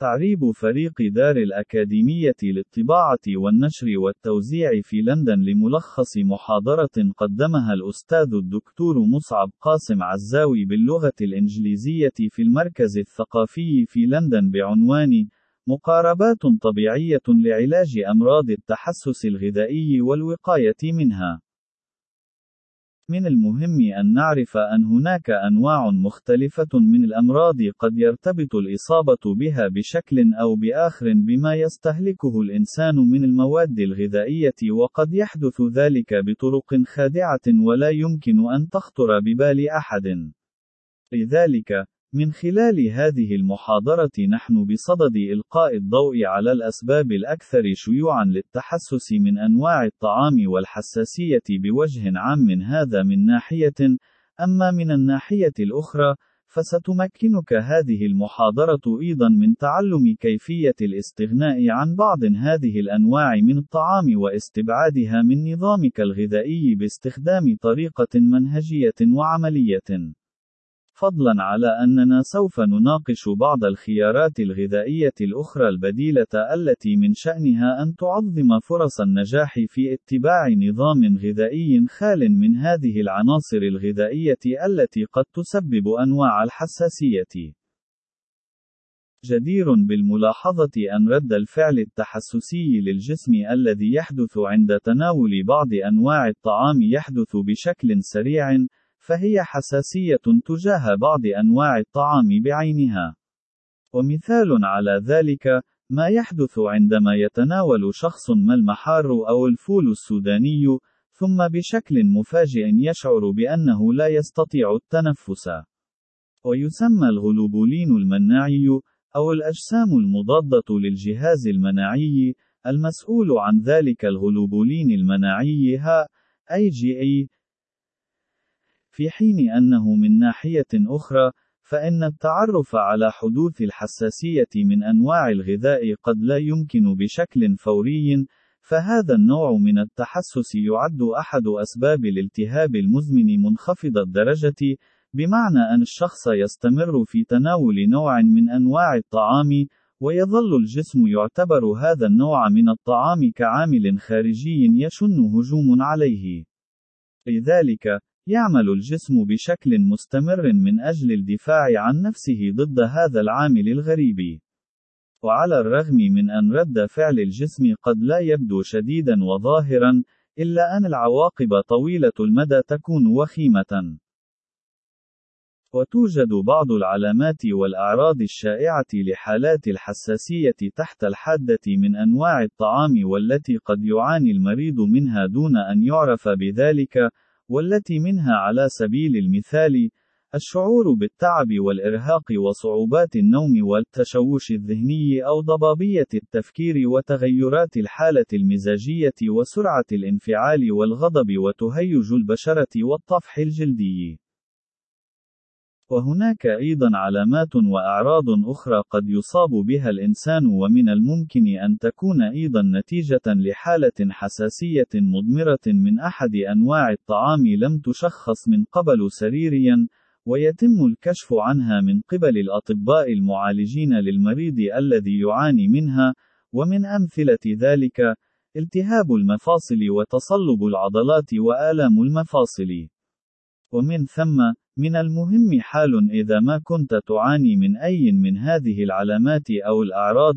تعريب فريق دار الأكاديمية للطباعة والنشر والتوزيع في لندن لملخص محاضرة قدمها الأستاذ الدكتور مصعب قاسم عزاوي باللغة الإنجليزية في المركز الثقافي في لندن بعنوان مقاربات طبيعية لعلاج أمراض التحسس الغذائي والوقاية منها. من المهم أن نعرف أن هناك أنواع مختلفة من الأمراض قد يرتبط الإصابة بها بشكل أو بآخر بما يستهلكه الإنسان من المواد الغذائية وقد يحدث ذلك بطرق خادعة ولا يمكن أن تخطر ببال أحد. لذلك، من خلال هذه المحاضرة نحن بصدد إلقاء الضوء على الأسباب الأكثر شيوعًا للتحسس من أنواع الطعام والحساسية بوجه عام هذا من ناحية، أما من الناحية الأخرى، فستمكنك هذه المحاضرة أيضًا من تعلم كيفية الاستغناء عن بعض هذه الأنواع من الطعام واستبعادها من نظامك الغذائي باستخدام طريقة منهجية وعملية. فضلا على أننا سوف نناقش بعض الخيارات الغذائية الأخرى البديلة التي من شأنها أن تعظم فرص النجاح في اتباع نظام غذائي خال من هذه العناصر الغذائية التي قد تسبب أنواع الحساسية. جدير بالملاحظة أن رد الفعل التحسسي للجسم الذي يحدث عند تناول بعض أنواع الطعام يحدث بشكل سريع، فهي حساسية تجاه بعض أنواع الطعام بعينها. ومثال على ذلك، ما يحدث عندما يتناول شخص ما المحار أو الفول السوداني، ثم بشكل مفاجئ يشعر بأنه لا يستطيع التنفس. ويسمى الغلوبولين المناعي، أو الأجسام المضادة للجهاز المناعي، المسؤول عن ذلك الغلوبولين المناعي ها IgA في حين أنه من ناحية أخرى، فإن التعرف على حدوث الحساسية من أنواع الغذاء قد لا يمكن بشكل فوري، فهذا النوع من التحسس يعد أحد أسباب الالتهاب المزمن منخفض الدرجة، بمعنى أن الشخص يستمر في تناول نوع من أنواع الطعام، ويظل الجسم يعتبر هذا النوع من الطعام كعامل خارجي يشن هجوم عليه. لذلك، يعمل الجسم بشكل مستمر من أجل الدفاع عن نفسه ضد هذا العامل الغريب. وعلى الرغم من أن رد فعل الجسم قد لا يبدو شديدا وظاهرا، إلا أن العواقب طويلة المدى تكون وخيمة. وتوجد بعض العلامات والأعراض الشائعة لحالات الحساسية تحت الحادة من أنواع الطعام والتي قد يعاني المريض منها دون أن يعرف بذلك، والتي منها على سبيل المثال الشعور بالتعب والإرهاق وصعوبات النوم والتشوش الذهني أو ضبابية التفكير وتغيرات الحالة المزاجية وسرعة الانفعال والغضب وتهيج البشرة والطفح الجلدي. وهناك أيضا علامات وأعراض أخرى قد يصاب بها الإنسان ومن الممكن أن تكون أيضا نتيجة لحالة حساسية مضمرة من أحد أنواع الطعام لم تشخص من قبل سريريا، ويتم الكشف عنها من قبل الأطباء المعالجين للمريض الذي يعاني منها، ومن أمثلة ذلك، التهاب المفاصل وتصلب العضلات وآلام المفاصل. ومن ثم، من المهم حال إذا ما كنت تعاني من أي من هذه العلامات أو الأعراض،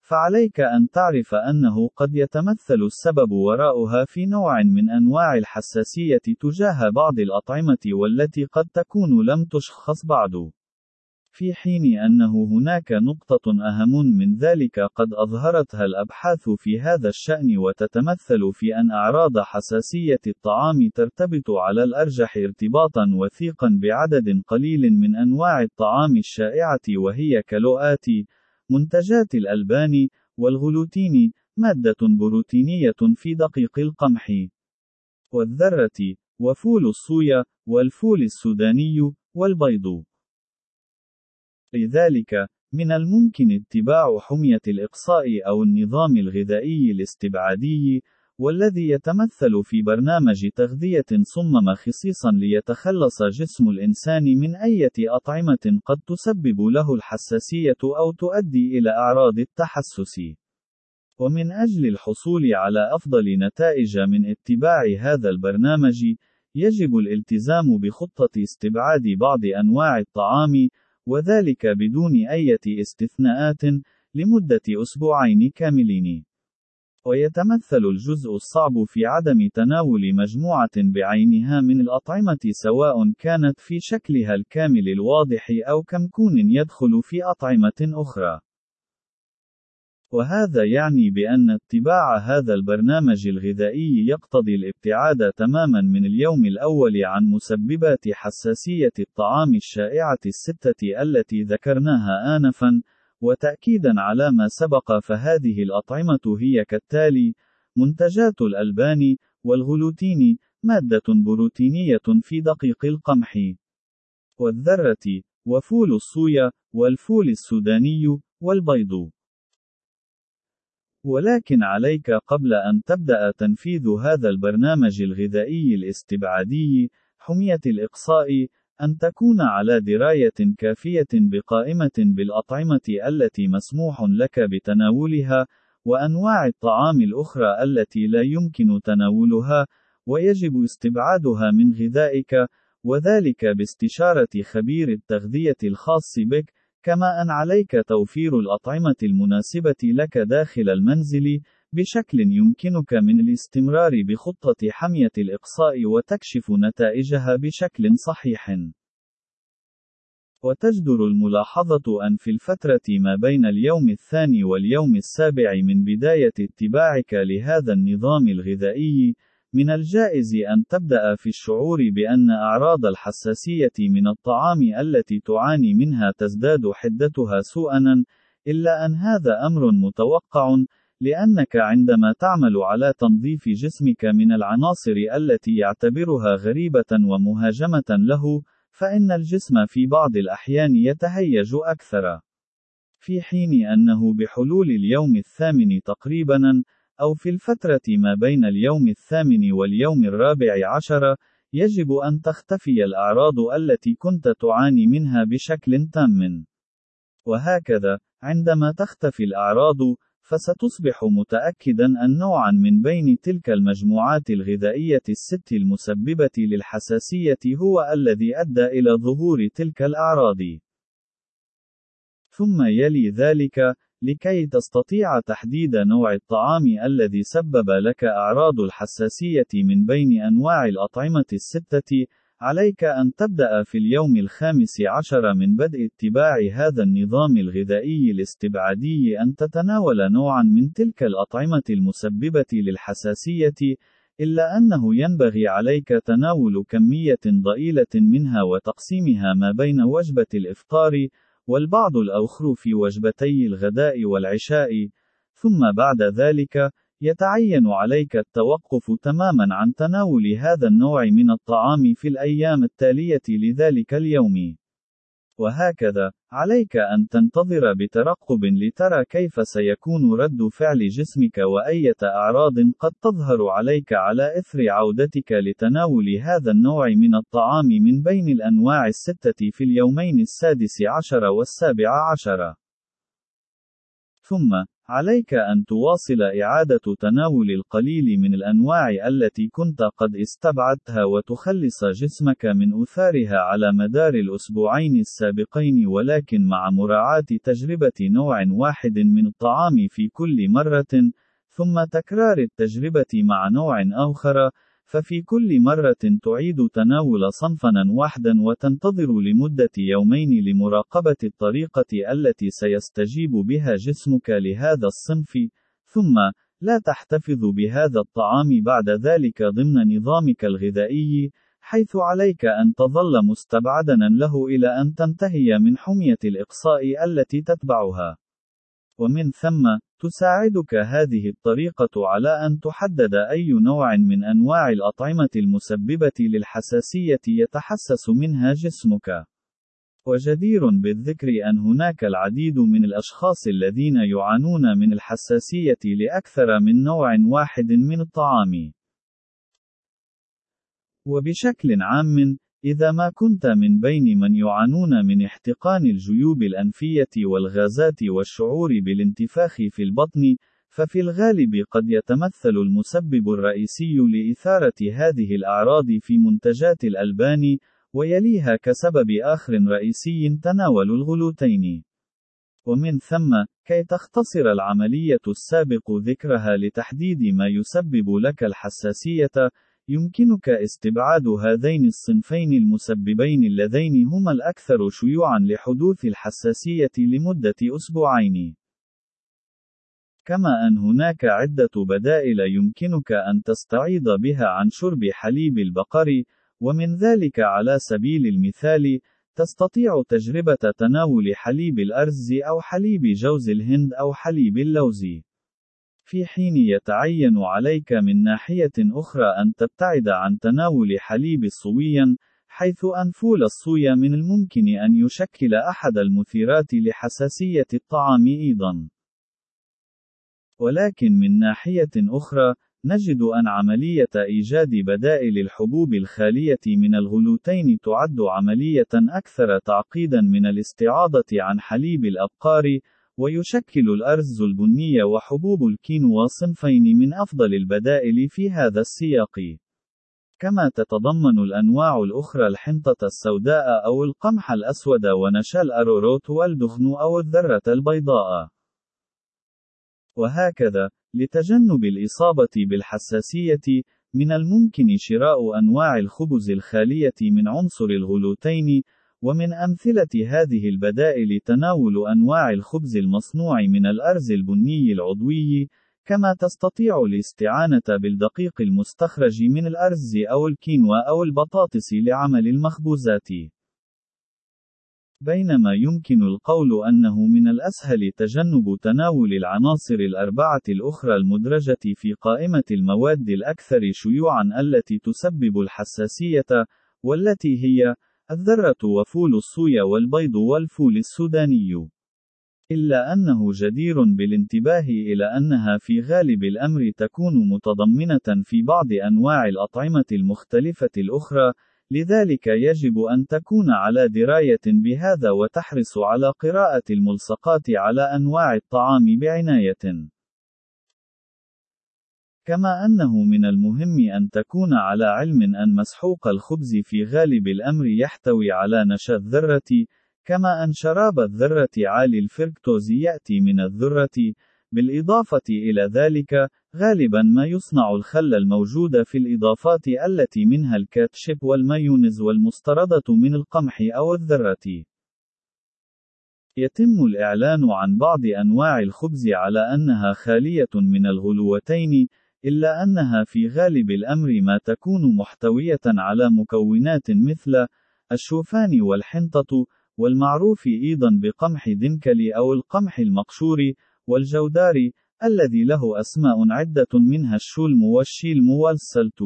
فعليك أن تعرف أنه قد يتمثل السبب وراءها في نوع من أنواع الحساسية تجاه بعض الأطعمة والتي قد تكون لم تشخص بعد. في حين أنه هناك نقطة أهم من ذلك قد أظهرتها الأبحاث في هذا الشأن وتتمثل في أن أعراض حساسية الطعام ترتبط على الأرجح ارتباطًا وثيقًا بعدد قليل من أنواع الطعام الشائعة وهي كالوآت، منتجات الألبان، والغلوتين، مادة بروتينية في دقيق القمح، والذرة، وفول الصويا، والفول السوداني، والبيض. لذلك، من الممكن اتباع حمية الإقصاء أو النظام الغذائي الاستبعادي، والذي يتمثل في برنامج تغذية صمم خصيصا ليتخلص جسم الإنسان من أية أطعمة قد تسبب له الحساسية أو تؤدي إلى أعراض التحسس. ومن أجل الحصول على أفضل نتائج من اتباع هذا البرنامج، يجب الالتزام بخطة استبعاد بعض أنواع الطعام، وذلك بدون أي استثناءات، لمدة أسبوعين كاملين. ويتمثل الجزء الصعب في عدم تناول مجموعة بعينها من الأطعمة سواء كانت في شكلها الكامل الواضح أو كمكون يدخل في أطعمة أخرى. وهذا يعني بأن اتباع هذا البرنامج الغذائي يقتضي الابتعاد تماما من اليوم الأول عن مسببات حساسية الطعام الشائعة الستة التي ذكرناها آنفا، وتأكيدا على ما سبق فهذه الأطعمة هي كالتالي: منتجات الألبان، والغلوتين، مادة بروتينية في دقيق القمح، والذرة، وفول الصويا، والفول السوداني، والبيض. ولكن عليك قبل أن تبدأ تنفيذ هذا البرنامج الغذائي الاستبعادي، حمية الإقصاء، أن تكون على دراية كافية بقائمة بالأطعمة التي مسموح لك بتناولها، وأنواع الطعام الأخرى التي لا يمكن تناولها، ويجب استبعادها من غذائك، وذلك باستشارة خبير التغذية الخاص بك، كما أن عليك توفير الأطعمة المناسبة لك داخل المنزل، بشكل يمكنك من الاستمرار بخطة حمية الإقصاء وتكشف نتائجها بشكل صحيح. وتجدر الملاحظة أن في الفترة ما بين اليوم الثاني واليوم السابع من بداية اتباعك لهذا النظام الغذائي، من الجائز أن تبدأ في الشعور بأن أعراض الحساسية من الطعام التي تعاني منها تزداد حدتها سوءًا، إلا أن هذا أمر متوقع، لأنك عندما تعمل على تنظيف جسمك من العناصر التي يعتبرها غريبة ومهاجمة له، فإن الجسم في بعض الأحيان يتهيج أكثر. في حين أنه بحلول اليوم الثامن تقريبًا، أو في الفترة ما بين اليوم الثامن واليوم الرابع عشر، يجب أن تختفي الأعراض التي كنت تعاني منها بشكل تام. وهكذا، عندما تختفي الأعراض، فستصبح متأكدا أن نوعا من بين تلك المجموعات الغذائية الست المسببة للحساسية هو الذي أدى إلى ظهور تلك الأعراض. ثم يلي ذلك، لكي تستطيع تحديد نوع الطعام الذي سبب لك أعراض الحساسية من بين أنواع الأطعمة الستة، عليك أن تبدأ في اليوم الخامس عشر من بدء اتباع هذا النظام الغذائي الاستبعادي أن تتناول نوعًا من تلك الأطعمة المسببة للحساسية، إلا أنه ينبغي عليك تناول كمية ضئيلة منها وتقسيمها ما بين وجبة الإفطار، والبعض الآخر في وجبتي الغداء والعشاء، ثم بعد ذلك، يتعين عليك التوقف تماما عن تناول هذا النوع من الطعام في الأيام التالية لذلك اليوم. وهكذا، عليك أن تنتظر بترقب لترى كيف سيكون رد فعل جسمك وأية أعراض قد تظهر عليك على إثر عودتك لتناول هذا النوع من الطعام من بين الأنواع الستة في اليومين السادس عشر والسابع عشر. ثم، عليك أن تواصل إعادة تناول القليل من الأنواع التي كنت قد استبعدتها وتخلص جسمك من أثارها على مدار الأسبوعين السابقين ولكن مع مراعاة تجربة نوع واحد من الطعام في كل مرة، ثم تكرار التجربة مع نوع آخر، ففي كل مرة تعيد تناول صنفا واحدا وتنتظر لمدة يومين لمراقبة الطريقة التي سيستجيب بها جسمك لهذا الصنف، ثم، لا تحتفظ بهذا الطعام بعد ذلك ضمن نظامك الغذائي، حيث عليك أن تظل مستبعدا له إلى أن تنتهي من حمية الإقصاء التي تتبعها. ومن ثم، تساعدك هذه الطريقة على أن تحدد أي نوع من أنواع الأطعمة المسببة للحساسية يتحسس منها جسمك. وجدير بالذكر أن هناك العديد من الأشخاص الذين يعانون من الحساسية لأكثر من نوع واحد من الطعام. وبشكل عام، إذا ما كنت من بين من يعانون من احتقان الجيوب الأنفية والغازات والشعور بالانتفاخ في البطن، ففي الغالب قد يتمثل المسبب الرئيسي لإثارة هذه الأعراض في منتجات الألبان، ويليها كسبب آخر رئيسي تناول الغلوتين. ومن ثم، كي تختصر العملية السابق ذكرها لتحديد ما يسبب لك الحساسية، يمكنك استبعاد هذين الصنفين المسببين اللذين هما الأكثر شيوعًا لحدوث الحساسية لمدة أسبوعين. كما أن هناك عدة بدائل يمكنك أن تستعيض بها عن شرب حليب البقر، ومن ذلك على سبيل المثال، تستطيع تجربة تناول حليب الأرز أو حليب جوز الهند أو حليب اللوز. في حين يتعين عليك من ناحية أخرى أن تبتعد عن تناول حليب صويا، حيث أن فول الصويا من الممكن أن يشكل أحد المثيرات لحساسية الطعام أيضًا. ولكن من ناحية أخرى، نجد أن عملية إيجاد بدائل الحبوب الخالية من الغلوتين تعد عملية أكثر تعقيدا من الاستعاضة عن حليب الأبقار، ويشكل الأرز البني وحبوب الكينوا صنفين من أفضل البدائل في هذا السياق. كما تتضمن الأنواع الأخرى الحنطة السوداء أو القمح الأسود ونشا الأروروت والدخن أو الذرة البيضاء. وهكذا، لتجنب الإصابة بالحساسية، من الممكن شراء أنواع الخبز الخالية من عنصر الغلوتين، ومن أمثلة هذه البدائل تناول أنواع الخبز المصنوع من الأرز البني العضوي، كما تستطيع الاستعانة بالدقيق المستخرج من الأرز أو الكينوا أو البطاطس لعمل المخبوزات. بينما يمكن القول أنه من الأسهل تجنب تناول العناصر الأربعة الأخرى المدرجة في قائمة المواد الأكثر شيوعًا التي تسبب الحساسية، والتي هي الذرة وفول الصويا والبيض والفول السوداني. إلا أنه جدير بالانتباه إلى أنها في غالب الأمر تكون متضمنة في بعض أنواع الأطعمة المختلفة الأخرى، لذلك يجب أن تكون على دراية بهذا وتحرص على قراءة الملصقات على أنواع الطعام بعناية. كما أنه من المهم أن تكون على علم أن مسحوق الخبز في غالب الأمر يحتوي على نشا الذرة، كما أن شراب الذرة عالي الفركتوز يأتي من الذرة، بالإضافة إلى ذلك، غالبا ما يصنع الخل الموجود في الإضافات التي منها الكاتشب والمايونيز والمستردة من القمح أو الذرة. يتم الإعلان عن بعض أنواع الخبز على أنها خالية من الغلوتين، إلا أنها في غالب الأمر ما تكون محتوية على مكونات مثل الشوفان والحنطة، والمعروف أيضا بقمح دنكلي أو القمح المقشور، والجودار، الذي له أسماء عدة منها الشلم والشيلم والسلت.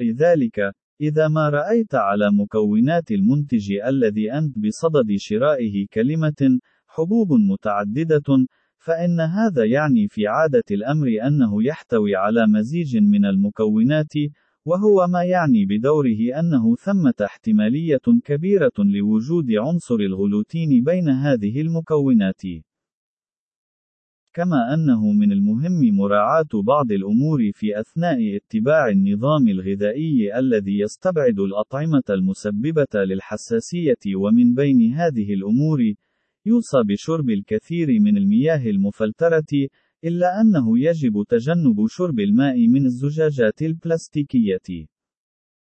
لذلك، إذا ما رأيت على مكونات المنتج الذي أنت بصدد شرائه كلمة حبوب متعددة، فإن هذا يعني في عادة الأمر أنه يحتوي على مزيج من المكونات، وهو ما يعني بدوره أنه ثمة احتمالية كبيرة لوجود عنصر الغلوتين بين هذه المكونات. كما أنه من المهم مراعاة بعض الأمور في أثناء اتباع النظام الغذائي الذي يستبعد الأطعمة المسببة للحساسية ومن بين هذه الأمور، يوصى بشرب الكثير من المياه المفلترة، إلا أنه يجب تجنب شرب الماء من الزجاجات البلاستيكية.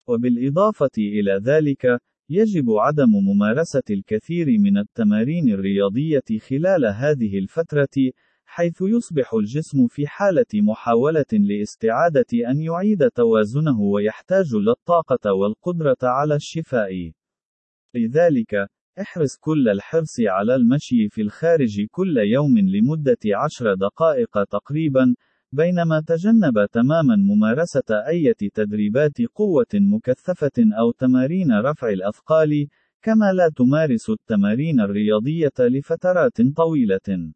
وبالإضافة إلى ذلك، يجب عدم ممارسة الكثير من التمارين الرياضية خلال هذه الفترة، حيث يصبح الجسم في حالة محاولة لاستعادة أن يعيد توازنه ويحتاج للطاقة والقدرة على الشفاء. لذلك، احرص كل الحرص على المشي في الخارج كل يوم لمدة عشر دقائق تقريبا، بينما تجنب تماما ممارسة أي تدريبات قوة مكثفة أو تمارين رفع الأثقال، كما لا تمارس التمارين الرياضية لفترات طويلة.